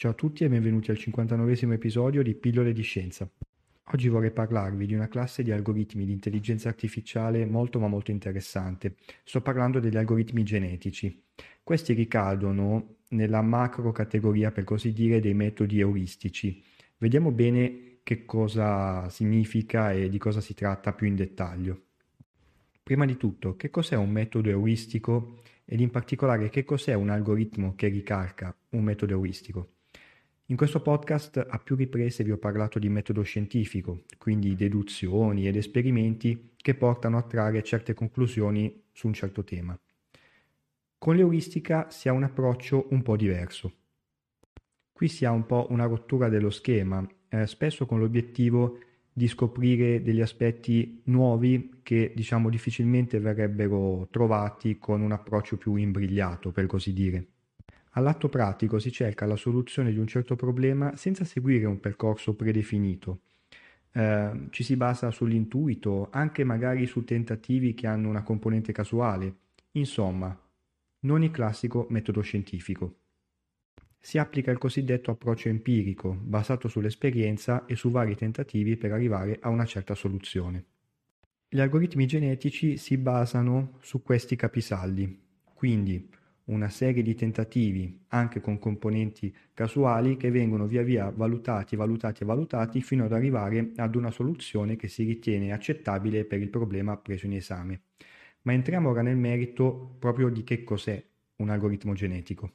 Ciao a tutti e benvenuti al 59 episodio di Pillole di Scienza. Oggi vorrei parlarvi di una classe di algoritmi di intelligenza artificiale molto ma molto interessante. Sto parlando degli algoritmi genetici. Questi ricadono nella macro categoria, per così dire, dei metodi euristici. Vediamo bene che cosa significa e di cosa si tratta più in dettaglio. Prima di tutto, che cos'è un metodo euristico ed in particolare che cos'è un algoritmo che ricalca un metodo euristico? In questo podcast a più riprese vi ho parlato di metodo scientifico, quindi deduzioni ed esperimenti che portano a trarre certe conclusioni su un certo tema. Con l'euristica si ha un approccio un po' diverso. Qui si ha un po' una rottura dello schema, eh, spesso con l'obiettivo di scoprire degli aspetti nuovi che diciamo difficilmente verrebbero trovati con un approccio più imbrigliato, per così dire. All'atto pratico si cerca la soluzione di un certo problema senza seguire un percorso predefinito. Eh, ci si basa sull'intuito, anche magari su tentativi che hanno una componente casuale. Insomma, non il classico metodo scientifico. Si applica il cosiddetto approccio empirico, basato sull'esperienza e su vari tentativi per arrivare a una certa soluzione. Gli algoritmi genetici si basano su questi capisaldi, quindi una serie di tentativi, anche con componenti casuali, che vengono via via valutati, valutati e valutati fino ad arrivare ad una soluzione che si ritiene accettabile per il problema preso in esame. Ma entriamo ora nel merito proprio di che cos'è un algoritmo genetico.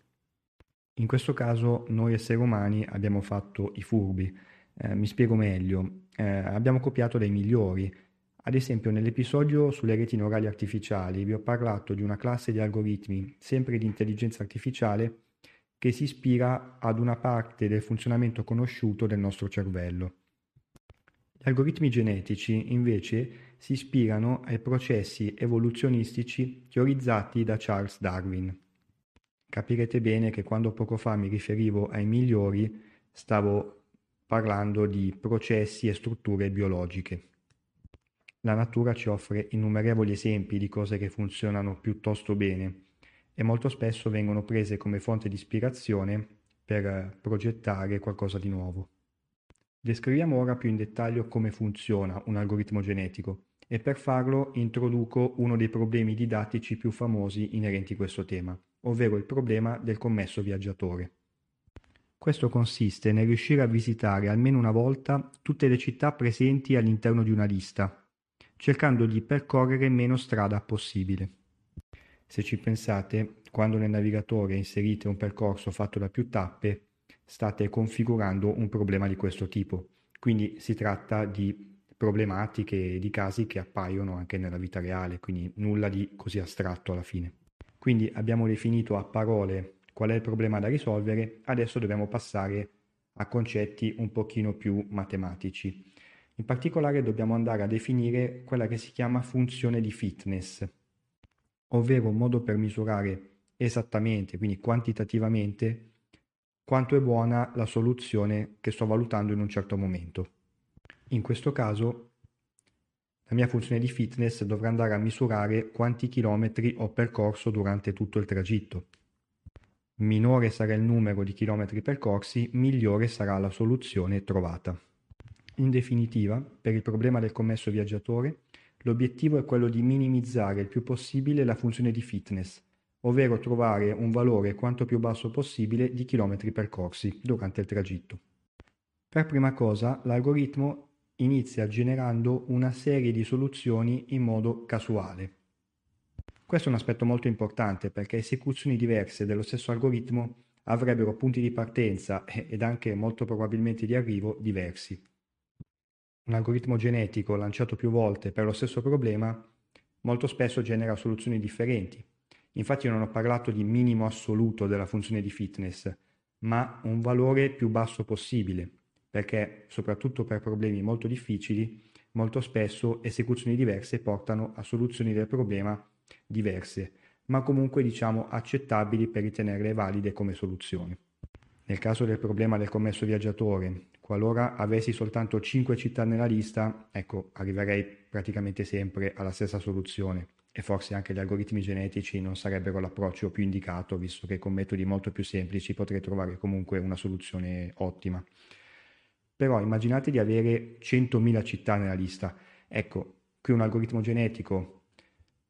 In questo caso noi esseri umani abbiamo fatto i furbi. Eh, mi spiego meglio. Eh, abbiamo copiato dai migliori, ad esempio nell'episodio sulle reti neurali artificiali vi ho parlato di una classe di algoritmi, sempre di intelligenza artificiale, che si ispira ad una parte del funzionamento conosciuto del nostro cervello. Gli algoritmi genetici invece si ispirano ai processi evoluzionistici teorizzati da Charles Darwin. Capirete bene che quando poco fa mi riferivo ai migliori stavo parlando di processi e strutture biologiche. La natura ci offre innumerevoli esempi di cose che funzionano piuttosto bene e molto spesso vengono prese come fonte di ispirazione per progettare qualcosa di nuovo. Descriviamo ora più in dettaglio come funziona un algoritmo genetico e per farlo introduco uno dei problemi didattici più famosi inerenti a questo tema, ovvero il problema del commesso viaggiatore. Questo consiste nel riuscire a visitare almeno una volta tutte le città presenti all'interno di una lista cercando di percorrere meno strada possibile. Se ci pensate, quando nel navigatore inserite un percorso fatto da più tappe, state configurando un problema di questo tipo. Quindi si tratta di problematiche di casi che appaiono anche nella vita reale, quindi nulla di così astratto alla fine. Quindi abbiamo definito a parole qual è il problema da risolvere, adesso dobbiamo passare a concetti un pochino più matematici. In particolare dobbiamo andare a definire quella che si chiama funzione di fitness, ovvero un modo per misurare esattamente, quindi quantitativamente, quanto è buona la soluzione che sto valutando in un certo momento. In questo caso la mia funzione di fitness dovrà andare a misurare quanti chilometri ho percorso durante tutto il tragitto. Minore sarà il numero di chilometri percorsi, migliore sarà la soluzione trovata. In definitiva, per il problema del commesso viaggiatore, l'obiettivo è quello di minimizzare il più possibile la funzione di fitness, ovvero trovare un valore quanto più basso possibile di chilometri percorsi durante il tragitto. Per prima cosa, l'algoritmo inizia generando una serie di soluzioni in modo casuale. Questo è un aspetto molto importante perché esecuzioni diverse dello stesso algoritmo avrebbero punti di partenza ed anche molto probabilmente di arrivo diversi. Un algoritmo genetico lanciato più volte per lo stesso problema molto spesso genera soluzioni differenti. Infatti non ho parlato di minimo assoluto della funzione di fitness, ma un valore più basso possibile, perché soprattutto per problemi molto difficili, molto spesso esecuzioni diverse portano a soluzioni del problema diverse, ma comunque diciamo accettabili per ritenerle valide come soluzioni. Nel caso del problema del commesso viaggiatore, qualora avessi soltanto 5 città nella lista, ecco, arriverei praticamente sempre alla stessa soluzione e forse anche gli algoritmi genetici non sarebbero l'approccio più indicato, visto che con metodi molto più semplici potrei trovare comunque una soluzione ottima. Però immaginate di avere 100.000 città nella lista. Ecco, qui un algoritmo genetico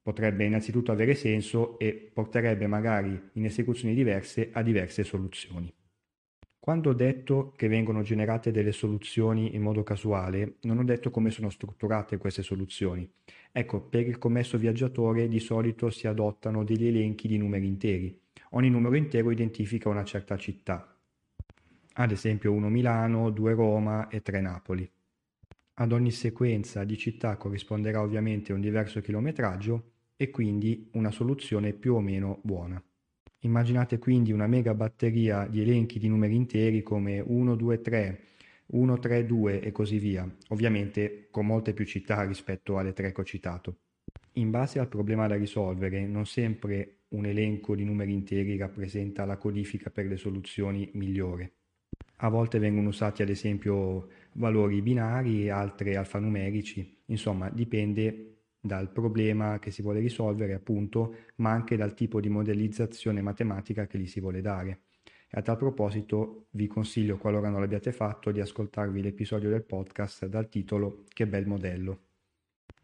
potrebbe innanzitutto avere senso e porterebbe magari in esecuzioni diverse a diverse soluzioni. Quando ho detto che vengono generate delle soluzioni in modo casuale, non ho detto come sono strutturate queste soluzioni. Ecco, per il commesso viaggiatore di solito si adottano degli elenchi di numeri interi. Ogni numero intero identifica una certa città. Ad esempio 1 Milano, 2 Roma e 3 Napoli. Ad ogni sequenza di città corrisponderà ovviamente un diverso chilometraggio e quindi una soluzione più o meno buona. Immaginate quindi una mega batteria di elenchi di numeri interi come 1, 2, 3, 1, 3, 2 e così via, ovviamente con molte più città rispetto alle tre che ho citato. In base al problema da risolvere, non sempre un elenco di numeri interi rappresenta la codifica per le soluzioni migliore. A volte vengono usati ad esempio valori binari, altre alfanumerici, insomma dipende dal problema che si vuole risolvere, appunto, ma anche dal tipo di modellizzazione matematica che gli si vuole dare. E a tal proposito vi consiglio, qualora non l'abbiate fatto, di ascoltarvi l'episodio del podcast dal titolo Che bel modello.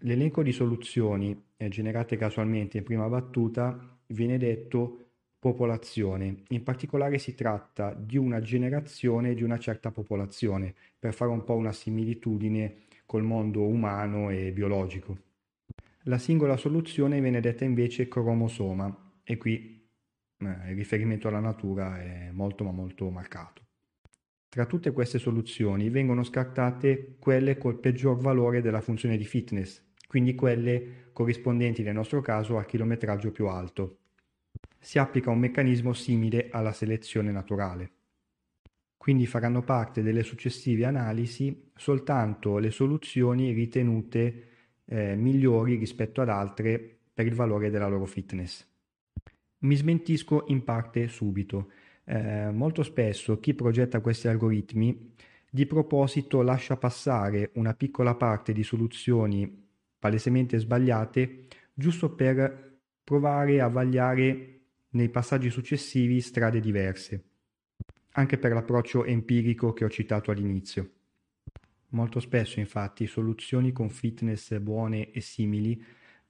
L'elenco di soluzioni eh, generate casualmente in prima battuta viene detto popolazione. In particolare si tratta di una generazione di una certa popolazione, per fare un po' una similitudine col mondo umano e biologico. La singola soluzione viene detta invece cromosoma e qui eh, il riferimento alla natura è molto ma molto marcato. Tra tutte queste soluzioni vengono scartate quelle col peggior valore della funzione di fitness, quindi quelle corrispondenti nel nostro caso al chilometraggio più alto. Si applica un meccanismo simile alla selezione naturale. Quindi faranno parte delle successive analisi soltanto le soluzioni ritenute eh, migliori rispetto ad altre per il valore della loro fitness. Mi smentisco in parte subito. Eh, molto spesso chi progetta questi algoritmi di proposito lascia passare una piccola parte di soluzioni palesemente sbagliate giusto per provare a vagliare nei passaggi successivi strade diverse, anche per l'approccio empirico che ho citato all'inizio. Molto spesso infatti soluzioni con fitness buone e simili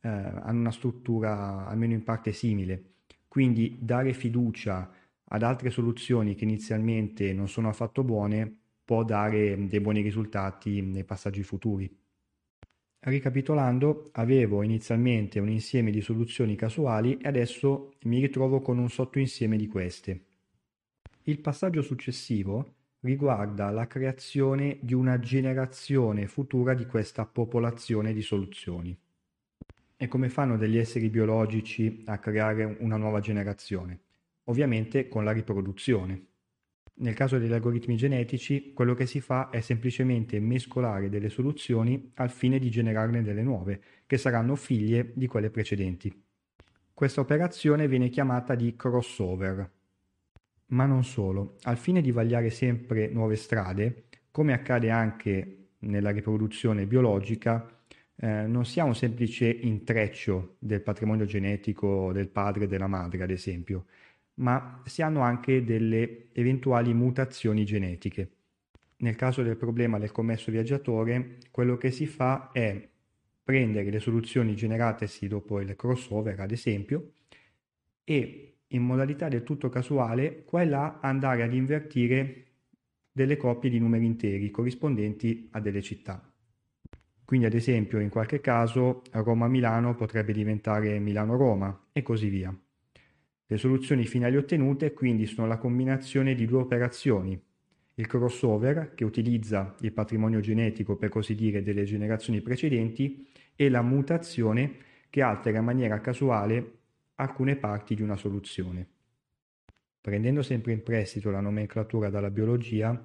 eh, hanno una struttura almeno in parte simile, quindi dare fiducia ad altre soluzioni che inizialmente non sono affatto buone può dare dei buoni risultati nei passaggi futuri. Ricapitolando, avevo inizialmente un insieme di soluzioni casuali e adesso mi ritrovo con un sottoinsieme di queste. Il passaggio successivo riguarda la creazione di una generazione futura di questa popolazione di soluzioni. E come fanno degli esseri biologici a creare una nuova generazione? Ovviamente con la riproduzione. Nel caso degli algoritmi genetici, quello che si fa è semplicemente mescolare delle soluzioni al fine di generarne delle nuove, che saranno figlie di quelle precedenti. Questa operazione viene chiamata di crossover ma non solo. Al fine di vagliare sempre nuove strade, come accade anche nella riproduzione biologica, eh, non si ha un semplice intreccio del patrimonio genetico del padre e della madre, ad esempio, ma si hanno anche delle eventuali mutazioni genetiche. Nel caso del problema del commesso viaggiatore, quello che si fa è prendere le soluzioni generatesi dopo il crossover, ad esempio, e in modalità del tutto casuale, qua e là andare ad invertire delle coppie di numeri interi corrispondenti a delle città. Quindi ad esempio in qualche caso Roma-Milano potrebbe diventare Milano-Roma e così via. Le soluzioni finali ottenute quindi sono la combinazione di due operazioni, il crossover che utilizza il patrimonio genetico per così dire delle generazioni precedenti e la mutazione che altera in maniera casuale alcune parti di una soluzione. Prendendo sempre in prestito la nomenclatura dalla biologia,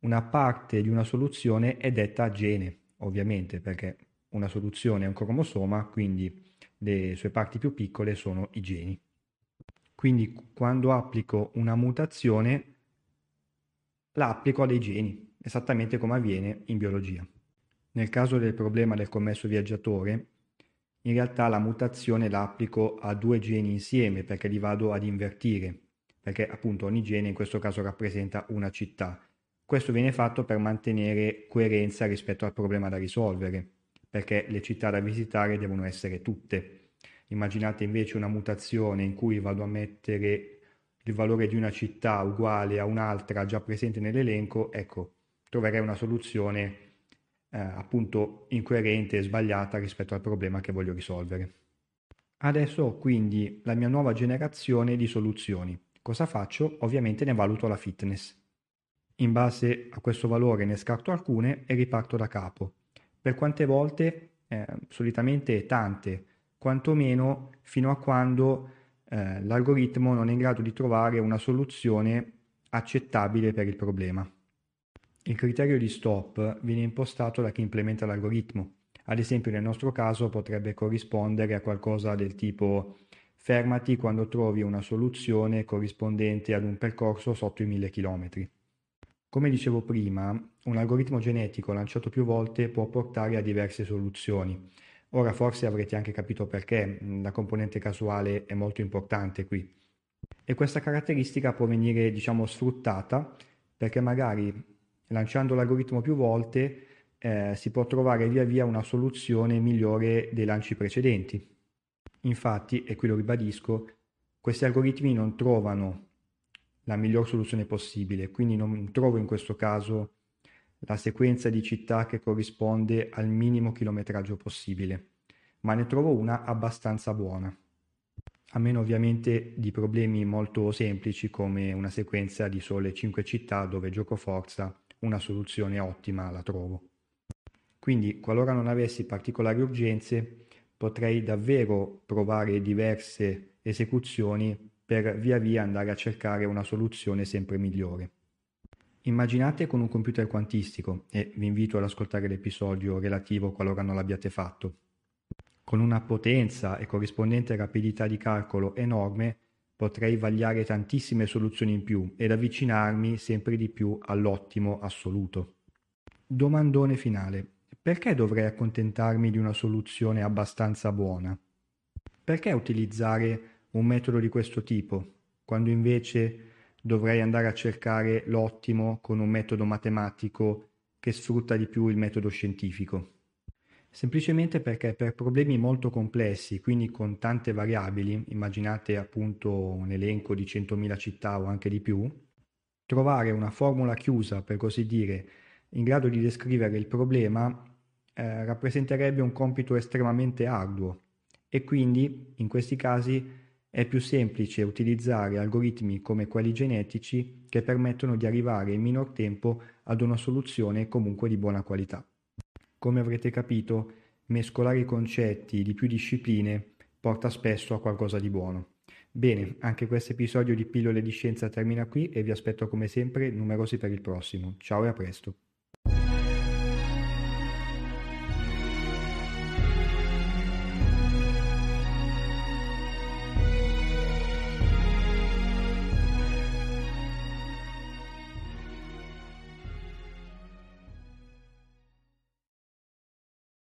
una parte di una soluzione è detta gene ovviamente perché una soluzione è un cromosoma, quindi le sue parti più piccole sono i geni. Quindi quando applico una mutazione la applico a dei geni, esattamente come avviene in biologia. Nel caso del problema del commesso viaggiatore, in realtà la mutazione la applico a due geni insieme perché li vado ad invertire, perché appunto ogni gene in questo caso rappresenta una città questo viene fatto per mantenere coerenza rispetto al problema da risolvere, perché le città da visitare devono essere tutte. Immaginate invece una mutazione in cui vado a mettere il valore di una città uguale a un'altra già presente nell'elenco, ecco, troverei una soluzione eh, appunto incoerente e sbagliata rispetto al problema che voglio risolvere. Adesso ho quindi la mia nuova generazione di soluzioni. Cosa faccio? Ovviamente ne valuto la fitness. In base a questo valore ne scarto alcune e riparto da capo. Per quante volte? Eh, solitamente tante, quantomeno fino a quando eh, l'algoritmo non è in grado di trovare una soluzione accettabile per il problema. Il criterio di stop viene impostato da chi implementa l'algoritmo. Ad esempio nel nostro caso potrebbe corrispondere a qualcosa del tipo fermati quando trovi una soluzione corrispondente ad un percorso sotto i 1000 km. Come dicevo prima, un algoritmo genetico lanciato più volte può portare a diverse soluzioni. Ora forse avrete anche capito perché la componente casuale è molto importante qui. E questa caratteristica può venire, diciamo, sfruttata perché magari lanciando l'algoritmo più volte eh, si può trovare via via una soluzione migliore dei lanci precedenti. Infatti, e qui lo ribadisco, questi algoritmi non trovano la miglior soluzione possibile, quindi non trovo in questo caso la sequenza di città che corrisponde al minimo chilometraggio possibile, ma ne trovo una abbastanza buona. A meno ovviamente di problemi molto semplici come una sequenza di sole 5 città dove gioco forza, una soluzione ottima la trovo. Quindi, qualora non avessi particolari urgenze, potrei davvero provare diverse esecuzioni per via via andare a cercare una soluzione sempre migliore. Immaginate con un computer quantistico, e vi invito ad ascoltare l'episodio relativo qualora non l'abbiate fatto. Con una potenza e corrispondente rapidità di calcolo enorme potrei vagliare tantissime soluzioni in più ed avvicinarmi sempre di più all'ottimo assoluto. Domandone finale. Perché dovrei accontentarmi di una soluzione abbastanza buona? Perché utilizzare un metodo di questo tipo, quando invece dovrei andare a cercare l'ottimo con un metodo matematico che sfrutta di più il metodo scientifico. Semplicemente perché per problemi molto complessi, quindi con tante variabili, immaginate appunto un elenco di 100.000 città o anche di più, trovare una formula chiusa, per così dire, in grado di descrivere il problema eh, rappresenterebbe un compito estremamente arduo e quindi in questi casi è più semplice utilizzare algoritmi come quelli genetici che permettono di arrivare in minor tempo ad una soluzione comunque di buona qualità. Come avrete capito, mescolare i concetti di più discipline porta spesso a qualcosa di buono. Bene, anche questo episodio di Pillole di Scienza termina qui e vi aspetto come sempre numerosi per il prossimo. Ciao e a presto.